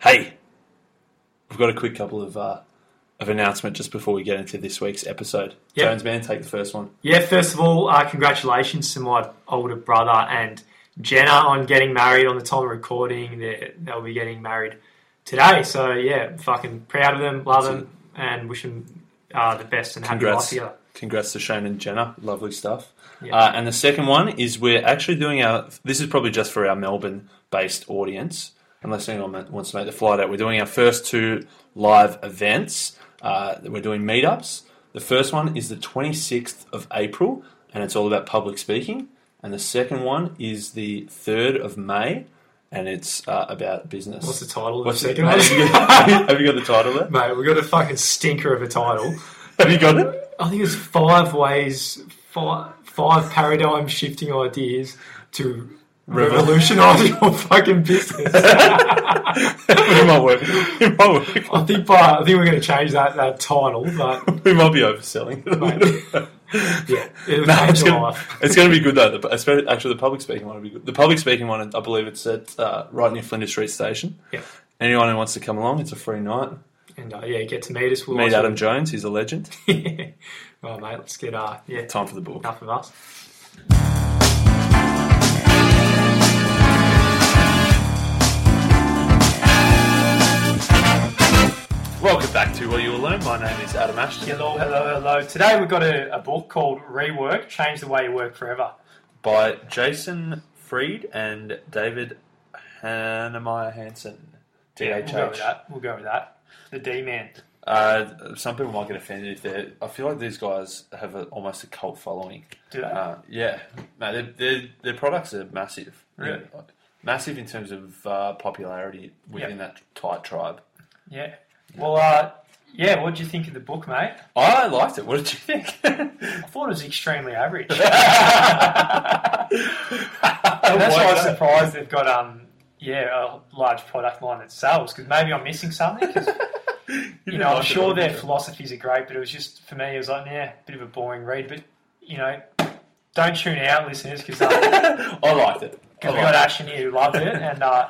Hey, we've got a quick couple of uh, of announcement just before we get into this week's episode. Yep. Jones man, take the first one. Yeah, first of all, uh, congratulations to my older brother and Jenna on getting married on the time of recording. They- They'll be getting married today. So, yeah, fucking proud of them, love them, and wish them uh, the best and happy life together. Congrats to Shane and Jenna. Lovely stuff. Yeah. Uh, and the second one is we're actually doing our. This is probably just for our Melbourne-based audience, unless anyone wants to make the flight out. We're doing our first two live events. Uh, we're doing meetups. The first one is the 26th of April, and it's all about public speaking. And the second one is the 3rd of May, and it's uh, about business. What's the title of What's the second one? have, you got, have you- got the title there? Mate, we got a fucking stinker of a title. Have you got it? I think it's five ways, five, five paradigm shifting ideas to Revol- revolutionise your fucking business. it might work. It might work. I think, by, I think we're going to change that, that title, but We might be overselling. Mate. yeah, it'll No, it's gonna, life. it's gonna be good though. The, actually, the public speaking one will be good. The public speaking one, I believe it's at uh, right near Flinders Street Station. Yeah. Anyone who wants to come along, it's a free night. And uh, yeah, you get to meet us. We'll Meet also- Adam Jones. He's a legend. well, mate, let's get uh, yeah, Time for the book. enough of us. Welcome back to What You Will Learn. My name is Adam Ashton Hello, hello, hello. Today we've got a, a book called Rework: Change the Way You Work Forever. by Jason Fried and David Heinemeier Hansson. Yeah, DHH. we'll go with that. We'll go with that. The D man. Uh, some people might get offended if they're. I feel like these guys have a, almost a cult following. Do that. Uh, yeah, no, their, their, their products are massive. Really? Yeah, massive in terms of uh, popularity within that tight tribe. yeah. Well, uh, yeah. What did you think of the book, mate? I liked it. What did you think? I thought it was extremely average. That's why I was surprised they've got um yeah a large product line that sells because maybe I'm missing something. 'cause, you know, I'm sure their philosophies are great, but it was just for me it was like yeah, a bit of a boring read. But you know, don't tune out, listeners, because uh, I liked it. I we got. Ashen here who loved it, and uh,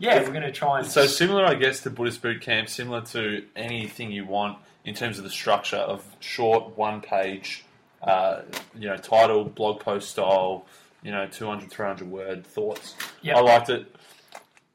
yeah, we're going to try and So similar, I guess, to Buddhist boot camp, similar to anything you want in terms of the structure of short, one-page, uh, you know, title, blog post style, you know, 200, 300 word thoughts. Yep. I liked it,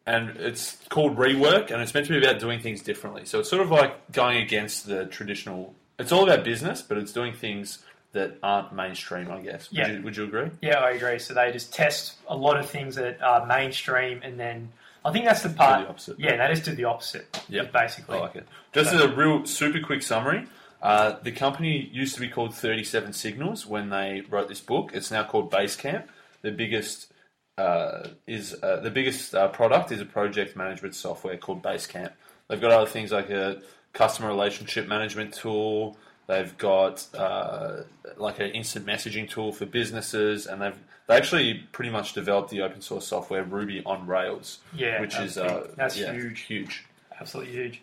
and it's called rework, and it's meant to be about doing things differently. So it's sort of like going against the traditional. It's all about business, but it's doing things that aren't mainstream. I guess. Would, Yeah. you, would you agree? Yeah, I agree. So they just test a lot of things that are mainstream, and then I think that's the part. the opposite. Yeah, that is to the opposite. Yeah, basically. I like it. Just as a real super quick summary, uh, the company used to be called 37 Signals when they wrote this book. It's now called Basecamp. The biggest uh, is uh, the biggest uh, product is a project management software called Basecamp. They've got other things like a customer relationship management tool. They've got uh, like an instant messaging tool for businesses, and they've they actually pretty much developed the open source software Ruby on Rails, Yeah, which is uh. That's yeah, huge. huge. Absolutely huge.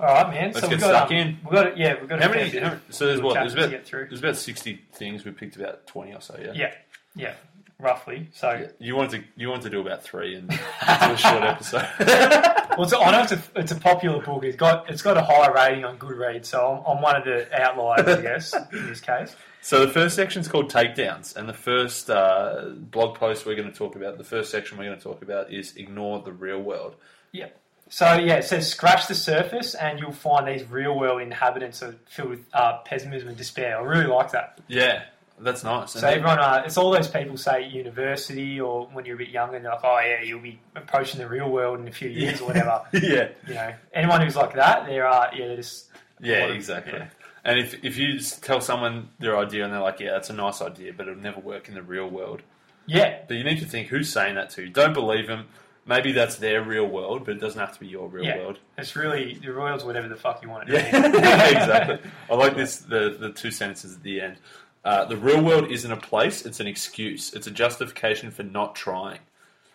All right, man. Let's so get we've got, stuck um, in. We've got it. Yeah, we've got How many? How, so there's what? There's about to get through. there's about sixty things. We picked about twenty or so. Yeah. Yeah, yeah, roughly. So, You wanted to you wanted to do about three and do a short episode. well, it's, I know it's a, it's a popular book. It's got it's got a high rating on Goodreads, so I'm, I'm one of the outliers, I guess, in this case. so the first section is called takedowns, and the first uh, blog post we're going to talk about, the first section we're going to talk about is ignore the real world. Yeah. So yeah, it says scratch the surface, and you'll find these real world inhabitants are filled with uh, pessimism and despair. I really like that. Yeah, that's nice. So everyone, uh, it's all those people say at university or when you're a bit younger, and they're like, oh yeah, you'll be approaching the real world in a few years or whatever. yeah, You know, anyone who's like that, they're uh, yeah, they're just yeah, a- exactly. yeah. And if if you tell someone their idea and they're like, yeah, that's a nice idea, but it'll never work in the real world. yeah, But you need to think who's saying that to you. Don't believe them. Maybe that's their real world, but it doesn't have to be your real Yeah. world. it's really the royals, whatever the fuck you want it. Yeah, exactly. I like this. The the two sentences at the end. Uh, the real world isn't a place; it's an excuse. It's a justification for not trying.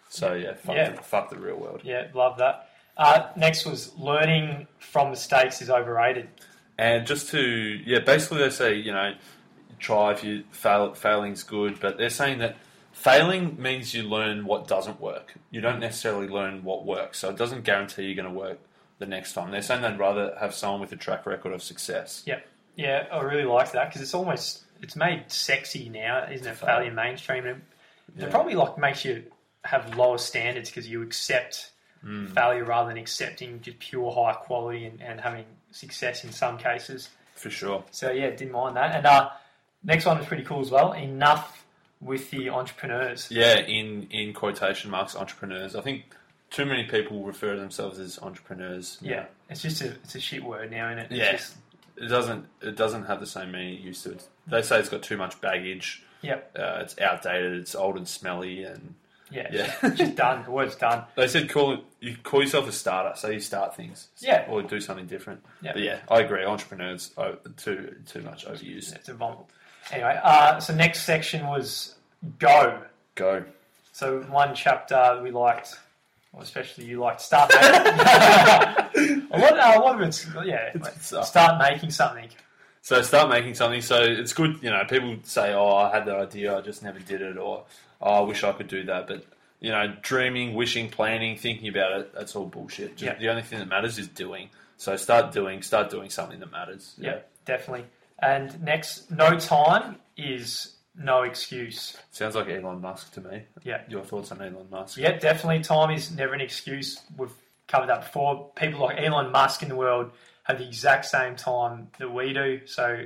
So yeah, fuck, Yeah. The, fuck the real world. Yeah, love that. Uh, next was learning from mistakes is overrated. And just to yeah, basically they say you know, try if you fail. Failing's good, but they're saying that failing means you learn what doesn't work. You don't necessarily learn what works. So it doesn't guarantee you're going to work the next time. They're saying they'd rather have someone with a track record of success. Yeah, I really like that because it's almost it's made sexy now, isn't it? Failure mainstream. And Yeah. It probably like makes you have lower standards because you accept Mm. failure rather than accepting just pure high quality and, and having success in some cases. For sure. So yeah, didn't mind that. And uh, next one was pretty cool as well. Enough with the entrepreneurs. Yeah, in, in quotation marks, entrepreneurs. I think too many people refer to themselves as entrepreneurs. Yeah, it's just a it's a shit word now, isn't it? It's Yeah. just- It doesn't it doesn't have the same meaning it used to. They say it's got too much baggage. Yep. Uh, it's outdated. It's old and smelly, and yeah. Yeah. It's just done. The word's done. they said call it, you call yourself a starter, so you start things. Yeah. or do something different. Yeah. Yeah, I agree. Entrepreneurs oh, too too much overused. It's a vomit. Anyway, uh, so next section was go. Go. So one chapter we liked, well, especially you liked start making. a lot, uh, a lot of it's yeah. It's start making something. So start making something. So it's good, you know. People say, "Oh, I had that idea, I just never did it," or "Oh, I wish I could do that." But you know, dreaming, wishing, planning, thinking about it—that's all bullshit. Just, Yeah. The only thing that matters is doing. So start doing. Start doing something that matters. Yeah, definitely. And next, no time is no excuse. Sounds like Elon Musk to me. Yeah. Your thoughts on Elon Musk? Yeah, definitely. Time is never an excuse. We've covered that before. People like Elon Musk in the world have the exact same time that we do. So,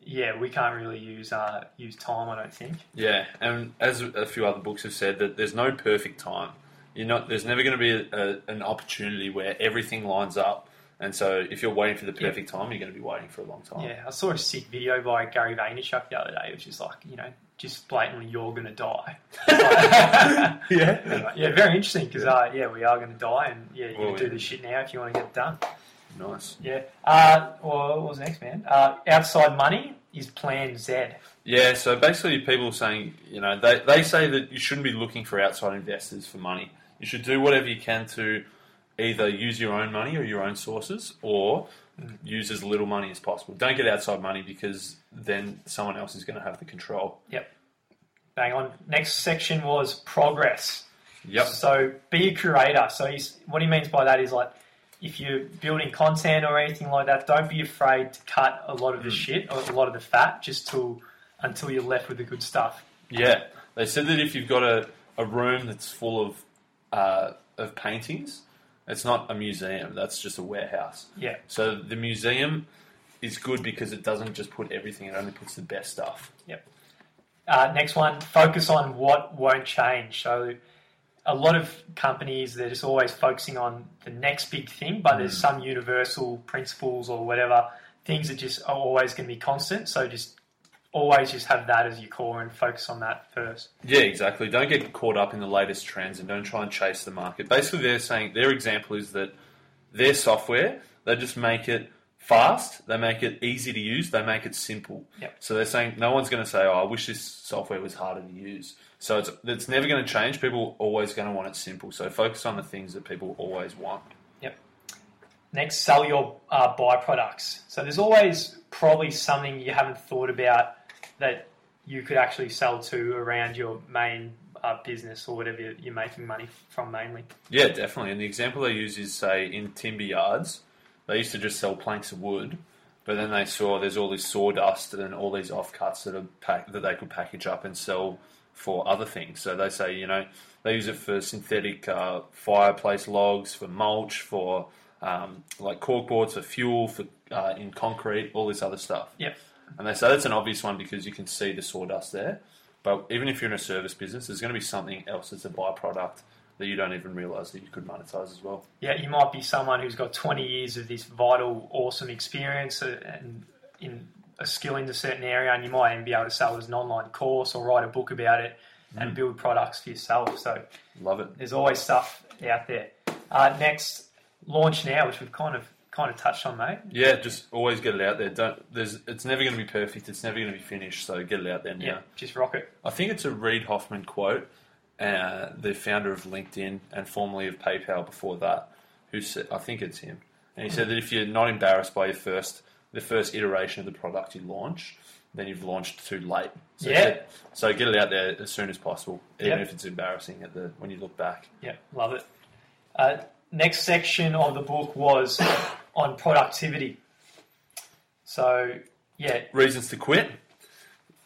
yeah, we can't really use uh, use time. I don't think. Yeah, and as a few other books have said, that there's no perfect time. You're not. There's never going to be a, a, an opportunity where everything lines up. And so, if you're waiting for the perfect time, you're going to be waiting for a long time. Yeah, I saw a sick video by Gary Vaynerchuk the other day, which is like, you know, just blatantly, you're going to die. yeah. Anyway, yeah, very interesting because, uh, yeah, we are going to die, and yeah, you Well, can do yeah. this shit now if you want to get it done. Nice. Yeah. Uh, well, what was next, man? Uh, outside money is Plan Z. Yeah, so basically, people saying, you know, they, they say that you shouldn't be looking for outside investors for money. You should do whatever you can to either use your own money or your own sources or use as little money as possible. Don't get outside money because then someone else is going to have the control. Yep. Bang on. Next section was progress. Yep. So be a curator. So he's, what he means by that is like, if you're building content or anything like that, don't be afraid to cut a lot of the shit or a lot of the fat just till until you're left with the good stuff. Yeah, they said that if you've got a, a room that's full of uh, of paintings, it's not a museum. That's just a warehouse. Yeah. So the museum is good because it doesn't just put everything; it only puts the best stuff. Yep. Uh, next one, focus on what won't change. So, a lot of companies they're just always focusing on the next big thing, but there's mm. some universal principles or whatever things that just are always going to be constant. So just always just have that as your core and focus on that first. Yeah, exactly. Don't get caught up in the latest trends and don't try and chase the market. Basically, they're saying their example is that their software they just make it fast, they make it easy to use, they make it simple. Yep. So they're saying no one's going to say, "Oh, I wish this software was harder to use." So it's it's never going to change. People are always going to want it simple. So focus on the things that people always want. Yep. Next, sell your uh, byproducts. So there's always probably something you haven't thought about that you could actually sell to around your main uh, business or whatever you're- you're making money from mainly. Yeah, definitely. And the example I use is say in timber yards, they used to just sell planks of wood, but then they saw there's all this sawdust and all these offcuts that are pack, that they could package up and sell for other things. So they say, you know, they use it for synthetic uh, fireplace logs, for mulch, for um, like corkboards, for fuel, for uh, in concrete, all this other stuff. Yep. And they say that's an obvious one because you can see the sawdust there. But even if you're in a service business, there's going to be something else that's a byproduct that you don't even realize that you could monetize as well. Yeah, you might be someone who's got 20 years of this vital, awesome experience uh, and in a skill in a certain area, and you might even be able to sell it as an online course or write a book about it and build products for yourself. So Love it. there's always stuff out there. Uh, next, launch now, which we've kind of kind of touched on, mate. Yeah, just always get it out there. Don't there's it's never going to be perfect. It's never going to be finished. So get it out there now. Yeah, just rock it. I think it's a Reid Hoffman quote, uh, the founder of LinkedIn and formerly of PayPal before that, who said I think it's him, and he said that if you're not embarrassed by your first the first iteration of the product you launch, then you've launched too late. So Yeah. Get, so get it out there as soon as possible, even Yep. if it's embarrassing at the when you look back. Yeah, love it. Uh, next section of the book was on productivity. So, yeah, Reasons to quit.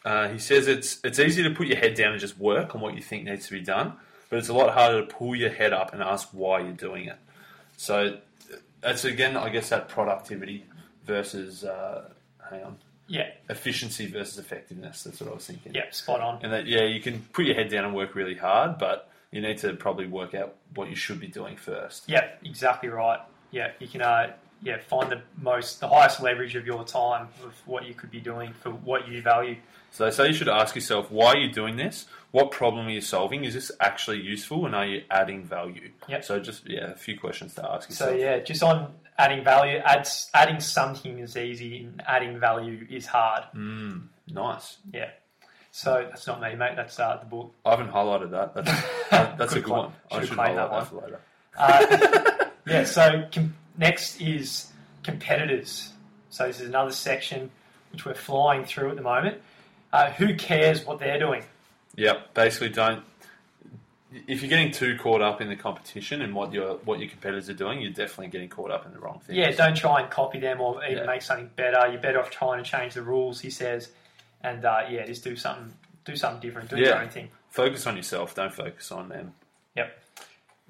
Uh, he says it's it's easy to put your head down and just work on what you think needs to be done, but it's a lot harder to pull your head up and ask why you're doing it. So that's again, I guess, that productivity versus uh, hang on yeah, efficiency versus effectiveness. That's what I was thinking. yeah, spot on. And that yeah, you can put your head down and work really hard, but you need to probably work out what you should be doing first. Yeah, exactly right. Yeah, you can, uh, yeah, find the most, the highest leverage of your time of what you could be doing for what you value. So they say you should ask yourself, why are you doing this? What problem are you solving? Is this actually useful, and are you adding value? Yep. So just yeah, a few questions to ask yourself. So yeah, just on adding value, adds, adding something is easy, and adding value is hard. Mm, nice. Yeah. So that's not me, mate. That's uh, the book. I haven't highlighted that. That's, that- that's a Good one. one. I should highlight that that, for later. Uh, yeah. So com- next is competitors. So this is another section which we're flying through at the moment. Uh, who cares what they're doing? Yep. Basically, don't. If you're getting too caught up in the competition and what your what your competitors are doing, you're definitely getting caught up in the wrong thing. Yeah, don't try and copy them or even Yeah. make something better. You're better off trying to change the rules, he says, and uh, yeah, just do something, do something different, do your own thing. Focus on yourself. Don't focus on them. Yep.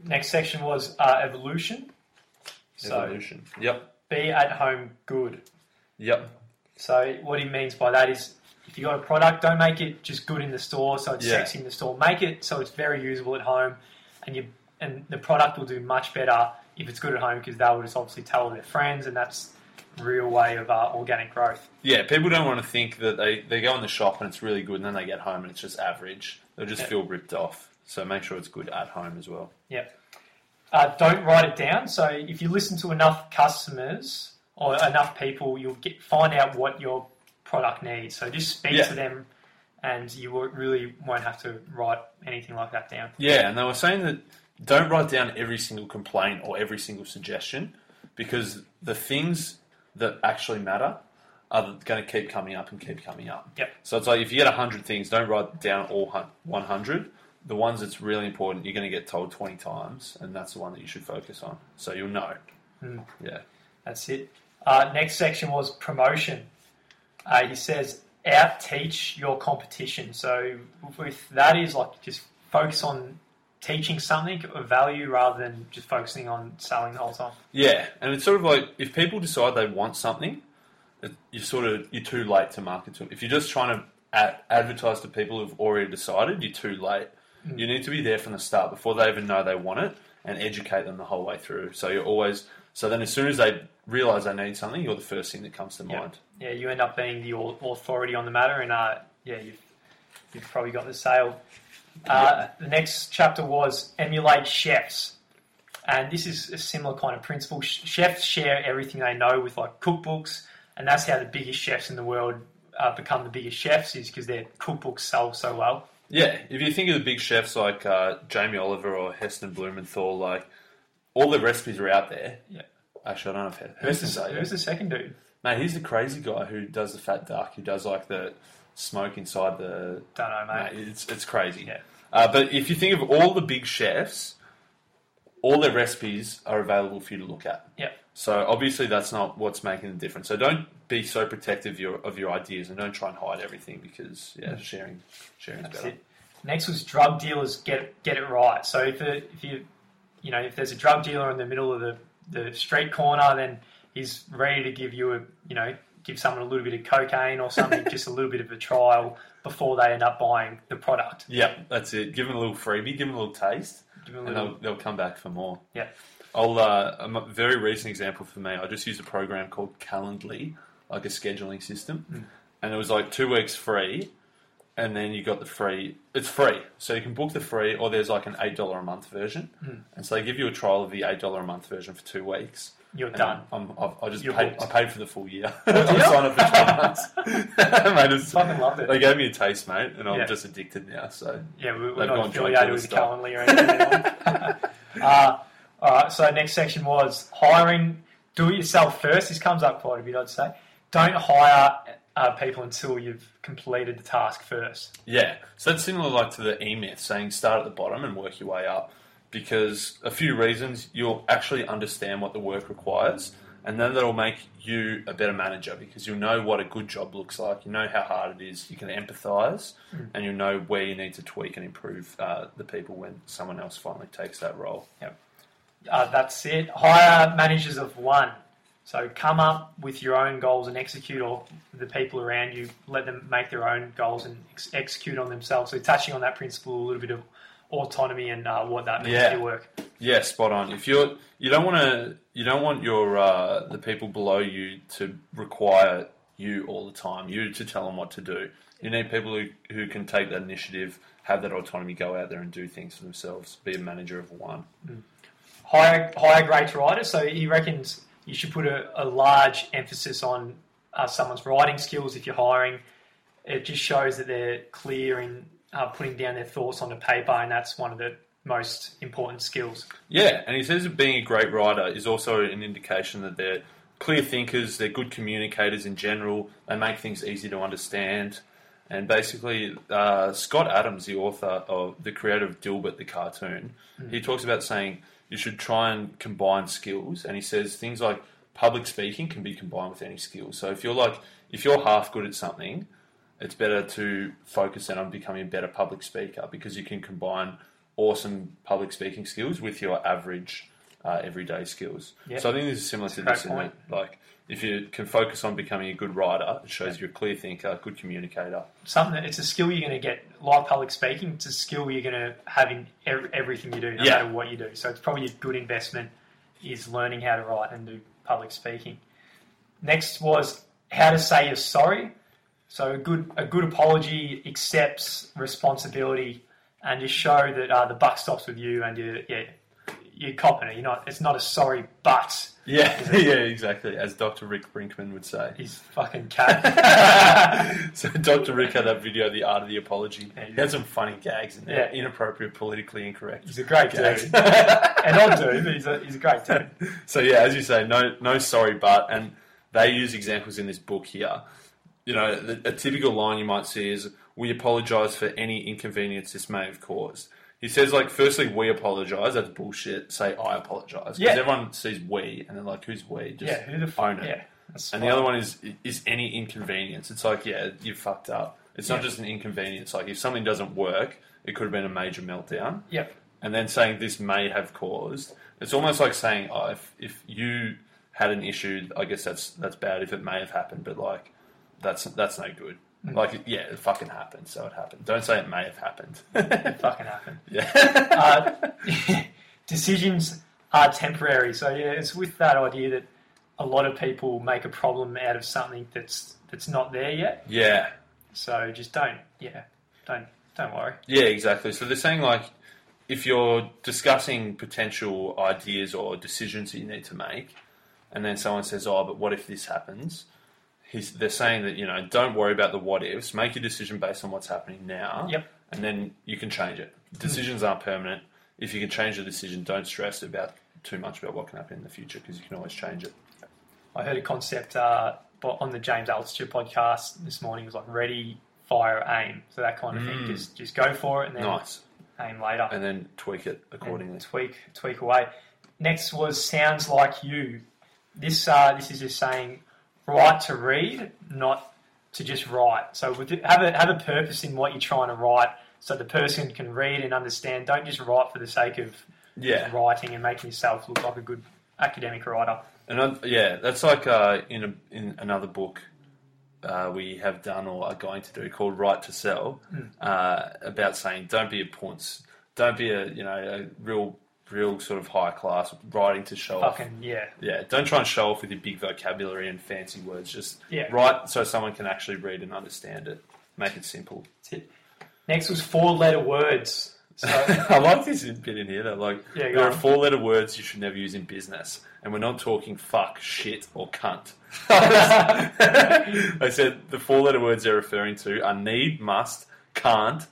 Next section was uh, evolution. So Evolution. Yep. be at home good. Yep. So what he means by that is, if you got a product, don't make it just good in the store, so it's Yeah. sexy in the store. Make it so it's very usable at home, and you and the product will do much better if it's good at home because they will just obviously tell their friends, and that's real way of uh, organic growth. Yeah, people don't want to think that they, they go in the shop and it's really good and then they get home and it's just average. They'll just Yeah. feel ripped off. So make sure it's good at home as well. Uh, don't write it down. So if you listen to enough customers or enough people, you'll get find out what your product needs. So just speak Yeah. to them, and you really won't have to write anything like that down. Yeah, and they were saying that don't write down every single complaint or every single suggestion because the things that actually matter are going to keep coming up and keep coming up. Yep. So it's like if you get 100 things, don't write down all 100. The ones that's really important, you're going to get told 20 times, and that's the one that you should focus on. So you'll know. Hmm. Yeah. That's it. Uh, next section was promotion. Uh, he says out teach your competition. So with that is like just focus on teaching something of value rather than just focusing on selling the whole time. Yeah, and it's sort of like if people decide they want something, you're sort of you're too late to market to them. If you're just trying to ad- advertise to people who've already decided, you're too late. You need to be there from the start before they even know they want it, and educate them the whole way through. So you're always so then as soon as they realise they need something, you're the first thing that comes to Yeah. mind. Yeah, you end up being the authority on the matter, and uh, yeah, you've, you've probably got the sale. Uh, The next chapter was emulate chefs, and this is a similar kind of principle. Chefs share everything they know with like cookbooks, and that's how the biggest chefs in the world uh, become the biggest chefs is because their cookbooks sell so well. Yeah, if you think of the big chefs like uh, Jamie Oliver or Heston Blumenthal, like all the recipes are out there. Yeah. Actually, I don't know if Who's Heston's the, who's the second dude? Mate, he's the crazy guy who does the fat duck, who does like the smoke inside the. Don't know, mate. Mate, it's it's crazy. Yeah. Uh, but if you think of all the big chefs, all their recipes are available for you to look at. Yeah. So obviously that's not what's making the difference. So don't be so protective of your, of your ideas and don't try and hide everything because yeah, sharing sharing's That's better. it. Next was drug dealers get get it right. So if it, if you you know if there's a drug dealer in the middle of the, the street corner, then he's ready to give you a you know give someone a little bit of cocaine or something, just a little bit of a trial before they end up buying the product. Yeah, that's it. Give them a little freebie, give them a little taste, Give them a and they'll, they'll come back for more. Yeah. I'll, uh, a very recent example for me, I just used a program called Calendly, like a scheduling system. Mm. And it was like two weeks free, and then you got the free. It's free. So you can book the free, or there's like an $8 a month version. Mm. And so they give you a trial of the $8 a month version for two weeks. you're done. I'm, I've, I just You're paid. I paid for the full year. I'm signed up for 12 months. mate, it's, Fucking loved it. they gave me a taste, mate, and I'm Yeah. just addicted now. So Yeah, we- we're They've not affiliated with. Calendly or anything. uh, all right, so next section was hiring. Do it yourself first. This comes up quite a bit, I'd say. Don't hire uh, people until you've completed the task first. Yeah, so that's similar like to the E Myth, saying start at the bottom and work your way up. Because a few reasons, you'll actually understand what the work requires, and then that'll make you a better manager because you'll know what a good job looks like. You know how hard it is. You can empathise, and you'll know where you need to tweak and improve uh, the people when someone else finally takes that role. Uh, that's it. Hire managers of one. So come up with your own goals and execute, or the people around you, let them make their own goals and ex- execute on themselves. So touching on that principle, a little bit of autonomy and uh, what that means Yeah. to your work. Yeah, spot on. If you're you don't want to you don't want your uh, the people below you to require you all the time. You to tell them what to do. You need people who, who can take that initiative, have that autonomy, go out there and do things for themselves. Be a manager of one. Hire hire great writers. So he reckons you should put a, a large emphasis on uh, someone's writing skills if you're hiring. It just shows that they're clear in uh, putting down their thoughts on onto paper, and that's one of the most important skills. Yeah, and he says that being a great writer is also an indication that they're clear thinkers, they're good communicators in general, they make things easy to understand. And basically, uh, Scott Adams, the author of the creator of Dilbert the cartoon, he talks about saying you should try and combine skills. And he says things like public speaking can be combined with any skill. So if you're like, if you're half good at something, it's better to focus in on becoming a better public speaker because you can combine awesome public speaking skills with your average uh, everyday skills. Yep. So I think this is similar to this. In point. like, if you can focus on becoming a good writer, it shows you're a clear thinker, a good communicator. Something that it's a skill you're going to get, like public speaking. It's a skill you're going to have in ev- everything you do, no Yeah. matter what you do. So it's probably a good investment is learning how to write and do public speaking. Next was how to say you're sorry. So a good a good apology accepts responsibility and just show that uh, the buck stops with you and you yeah you're copping it. You're not. It's not a sorry, but Yeah, yeah, exactly. As Dr. Rick Brinkman would say. he's fucking cat. so Dr. Rick had that video, The Art of the Apology. Yeah, he had some funny gags in there, Yeah. inappropriate, politically incorrect. he's a great dude, and I do, but he's a he's a great dude. so yeah, as you say, no, no sorry, but, and they use examples in this book here. You know, the, a typical line you might see is, "We apologise for any inconvenience this may have caused." He says, like, firstly, we apologise. That's bullshit. Say, I apologise. Because Yeah. everyone sees we, and they're like, who's we? Just Yeah, who the f- own it. Yeah, that's And the fine. other one is is any inconvenience. It's like, yeah, you fucked up. It's not Yeah. just an inconvenience. Like if something doesn't work, it could have been a major meltdown. Yep. And then saying this may have caused. It's almost like saying, oh, if if you had an issue, I guess that's that's bad. If it may have happened, but like that's that's no good. Like yeah, it fucking happened, so it happened. Don't say it may have happened. It fucking happened. yeah. uh, decisions are temporary. So yeah, it's with that idea that a lot of people make a problem out of something that's that's not there yet. yeah. So just don't, yeah, don't don't worry. Yeah, exactly. So they're saying like if you're discussing potential ideas or decisions that you need to make, and then someone says, "Oh, but what if this happens?" He's, they're saying that you know don't worry about the what ifs. Make your decision based on what's happening now, Yep. and then you can change it. Decisions aren't permanent. If you can change the decision, don't stress about too much about what can happen in the future because you can always change it. I heard a concept uh, on the James Altucher podcast this morning. It was like ready, fire, aim. So that kind of thing. Just just go for it and then Nice, aim later. and then tweak it and accordingly. tweak tweak away. Next was sounds like you. This uh, this is just saying write to read, not to just write. So have a have a purpose in what you're trying to write, so the person can read and understand. Don't just write for the sake of Yeah, writing and making yourself look like a good academic writer. And I, yeah, that's like uh, in a, in another book uh, we have done or are going to do called Write to Sell uh, about saying don't be a punce, don't be a you know a real real sort of high class writing to show off. Fucking yeah, Yeah, don't try and show off with your big vocabulary and fancy words. Just Yeah. write so someone can actually read and understand it. Make it simple. that's it. Next was four letter words. So I like this bit in here. That like Yeah, go there are on. four letter words you should never use in business, and we're not talking fuck, shit, or cunt. I said the four letter words they're referring to are need, must, can't,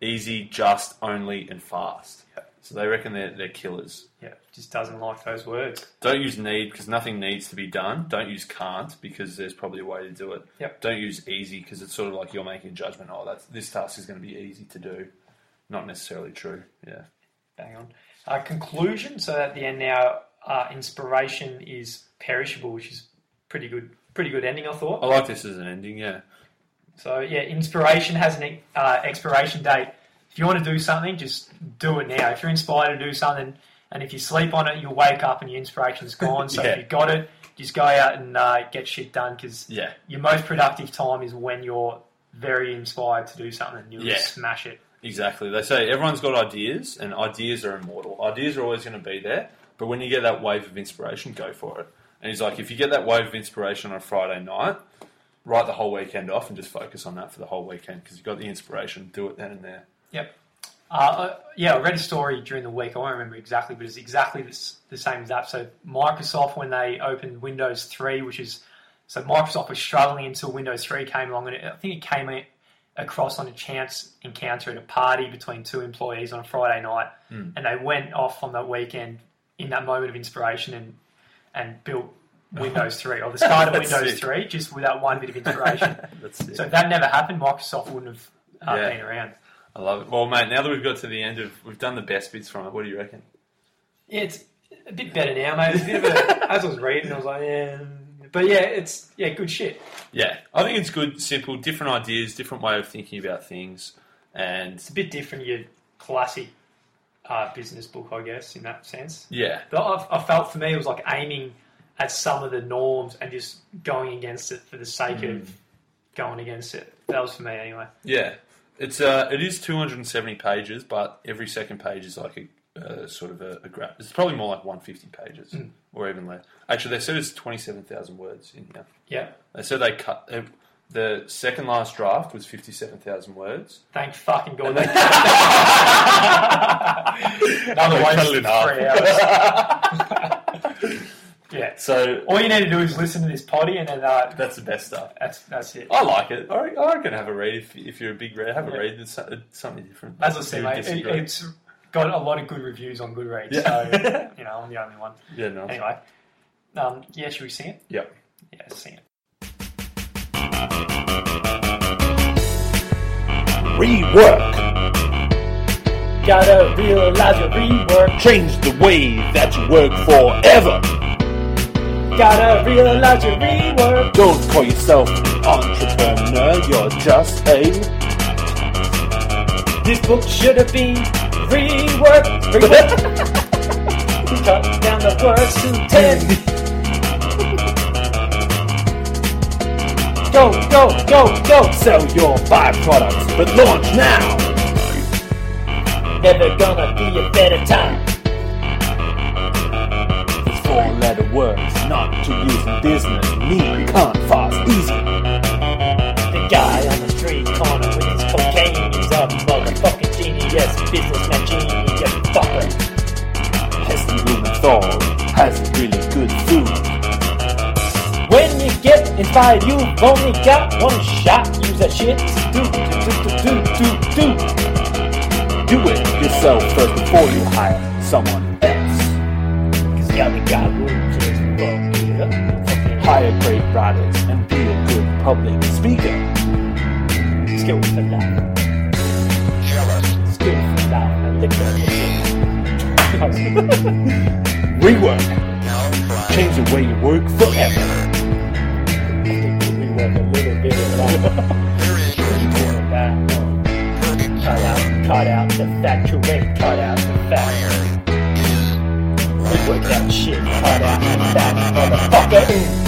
easy, just, only, and fast. So they reckon they're, they're killers. Yeah, just doesn't like those words. Don't use need because nothing needs to be done. Don't use can't because there's probably a way to do it. Yep. Don't use easy because it's sort of like you're making a judgment. Oh, that's this task is going to be easy to do. Not necessarily true. Yeah. Bang on. Uh, conclusion. So at the end now, uh, inspiration is perishable, which is pretty good. Pretty good ending, I thought. I like this as an ending. Yeah. So yeah, inspiration has an uh, expiration date. If you want to do something, just do it now. If you're inspired to do something, and if you sleep on it, you'll wake up and your inspiration's gone. So Yeah. if you got it, just go out and uh, get shit done because Yeah. your most productive time is when you're very inspired to do something and you Yeah. smash it. Exactly. They say everyone's got ideas, and ideas are immortal. Ideas are always going to be there, but when you get that wave of inspiration, go for it. And he's like, if you get that wave of inspiration on a Friday night, write the whole weekend off and just focus on that for the whole weekend because you've got the inspiration. Do it then and there. Yep. Uh, uh, yeah, I read a story during the week. I won't remember exactly, but it's exactly the, the same as that. So Microsoft, when they opened Windows 3, which is so Microsoft was struggling until Windows 3 came along, and it, I think it came a- across on a chance encounter at a party between two employees on a Friday night, and they went off on that weekend in that moment of inspiration and and built Windows 3 or the start of Windows sick. 3 just with that one bit of inspiration. So if that never happened, Microsoft wouldn't have uh, Yeah. been around. I love it. Well, mate, now that we've got to the end of, we've done the best bits from it. What do you reckon? Yeah, it's a bit better now, mate. It's a bit of a, as I was reading, I was like, yeah. But yeah, it's yeah, good shit. Yeah, I think it's good, simple, different ideas, different way of thinking about things, and It's a bit different your classic uh, business book, I guess, in that sense. yeah, But I, I felt for me it was like aiming at some of the norms and just going against it for the sake of going against it. That was for me anyway. Yeah, it's uh, it is 270 pages, but every second page is like a uh, sort of a, a graph. It's probably more like 150 pages, or even less. Actually, they said it's 27,000 words in here. Yeah. They said they cut uh, the second last draft was 57,000 words. Thank fucking God. They- Otherwise, Cut it in half. three hours. yeah. So All you need to do is listen to this potty, and then uh, that's the best stuff. that's that's it. I like it. I re- I reckon have a read if, if you're a big reader. Have a read. It's, so- it's something different. As I said, You mate, it, disagree. it's got a lot of good reviews on Goodreads, Yeah. so you know I'm the only one. yeah, no. Anyway, um, yeah, should we sing it? Yep. Yeah, sing it. Rework. Gotta realize your rework. Change the way that you work forever. Gotta realize your rework. Don't call yourself an entrepreneur, you're just a This book should have been reworked. Reworked. Cut down the words to ten. Go, go, go, go. sell your byproducts, but launch now. Never gonna be a better time. Four letter words, not to use in business. Me, can't, fast, easy. The guy on the street corner with his cocaine, he's a motherfucking genius, businessman genius, get fucker. Heston Blumenthal has a really good food. When you get inspired, you've only got one shot. Use that shit. Do, do, do, do, do, do. Do it yourself first before you hire someone you gotta got rules, just fuck. Fucking Hire great writers and be a good public speaker. skill for life. Skill for life. And that shit. Rework. Change the way you work forever. We work a little bit of that. Cut out, cut out the factory, cut out the fact. Work that shit, out the fact, motherfucker.